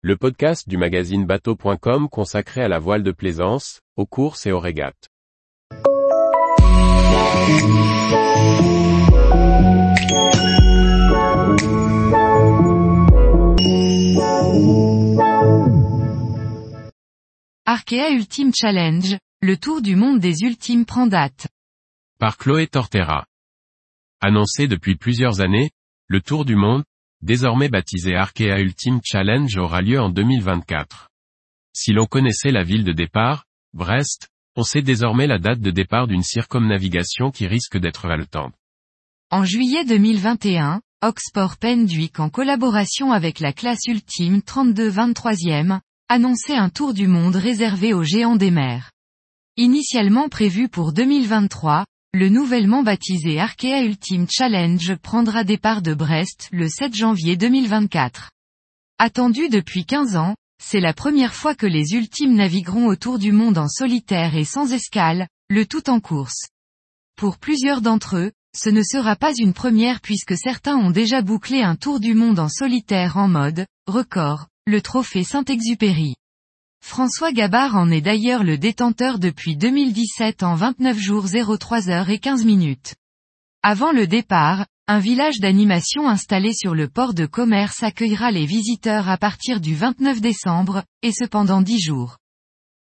le podcast du magazine bateau.com consacré à la voile de plaisance, aux courses et aux régates. Arkea Ultime Challenge, le tour du monde des ultimes prend date. Par Chloé Tortera. Annoncé depuis plusieurs années, le tour du monde, désormais baptisé Arkea Ultime Challenge aura lieu en 2024. Si l'on connaissait la ville de départ, Brest, on sait désormais la date de départ d'une circumnavigation qui risque d'être haletante. En juillet 2021, Oxport Penduic en collaboration avec la classe ultime 32-23e, annonçait un tour du monde réservé aux géants des mers. Initialement prévu pour 2023, le nouvellement baptisé Arkea Ultime Challenge prendra départ de Brest le 7 janvier 2024. Attendu depuis 15 ans, c'est la première fois que les ultimes navigueront autour du monde en solitaire et sans escale, le tout en course. Pour plusieurs d'entre eux, ce ne sera pas une première puisque certains ont déjà bouclé un tour du monde en solitaire en mode, record, le trophée Saint-Exupéry. François Gabard en est d'ailleurs le détenteur depuis 2017 en 29 jours 03 heures et 15 minutes. Avant le départ, un village d'animation installé sur le port de commerce accueillera les visiteurs à partir du 29 décembre, et cependant 10 jours.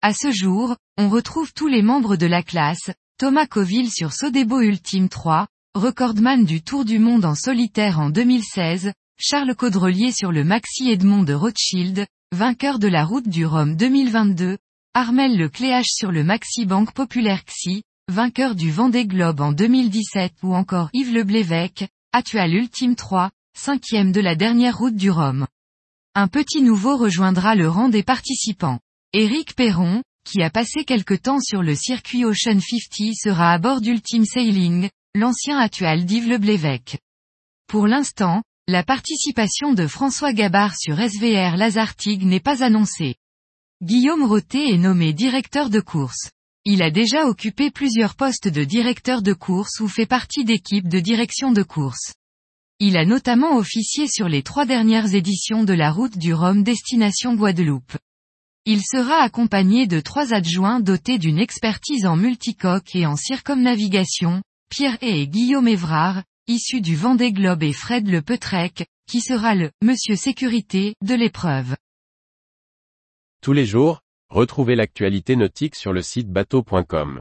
À ce jour, on retrouve tous les membres de la classe, Thomas Coville sur Sodebo Ultime 3, recordman du Tour du Monde en solitaire en 2016, Charles Caudrelier sur le Maxi Edmond de Rothschild, vainqueur de la route du Rhum 2022, Armel Lecléache sur le Maxi Banque Populaire XI, vainqueur du Vendée Globe en 2017 ou encore Yves Leblévesque, actuel Ultime 3, cinquième de la dernière route du Rhum. Un petit nouveau rejoindra le rang des participants. Éric Perron, qui a passé quelque temps sur le circuit Ocean 50 sera à bord d'Ultime Sailing, l'ancien actuel d'Yves Leblévesque. Pour l'instant, la participation de François Gabard sur SVR Lazartigue n'est pas annoncée. Guillaume Roté est nommé directeur de course. Il a déjà occupé plusieurs postes de directeur de course ou fait partie d'équipes de direction de course. Il a notamment officié sur les trois dernières éditions de la route du Rhum destination Guadeloupe. Il sera accompagné de trois adjoints dotés d'une expertise en multicoque et en circumnavigation, Pierre et Guillaume Évrard, issu du Vendée Globe et Fred Le Petrec, qui sera le Monsieur Sécurité de l'épreuve. Tous les jours, retrouvez l'actualité nautique sur le site bateau.com.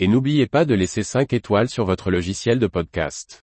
Et n'oubliez pas de laisser 5 étoiles sur votre logiciel de podcast.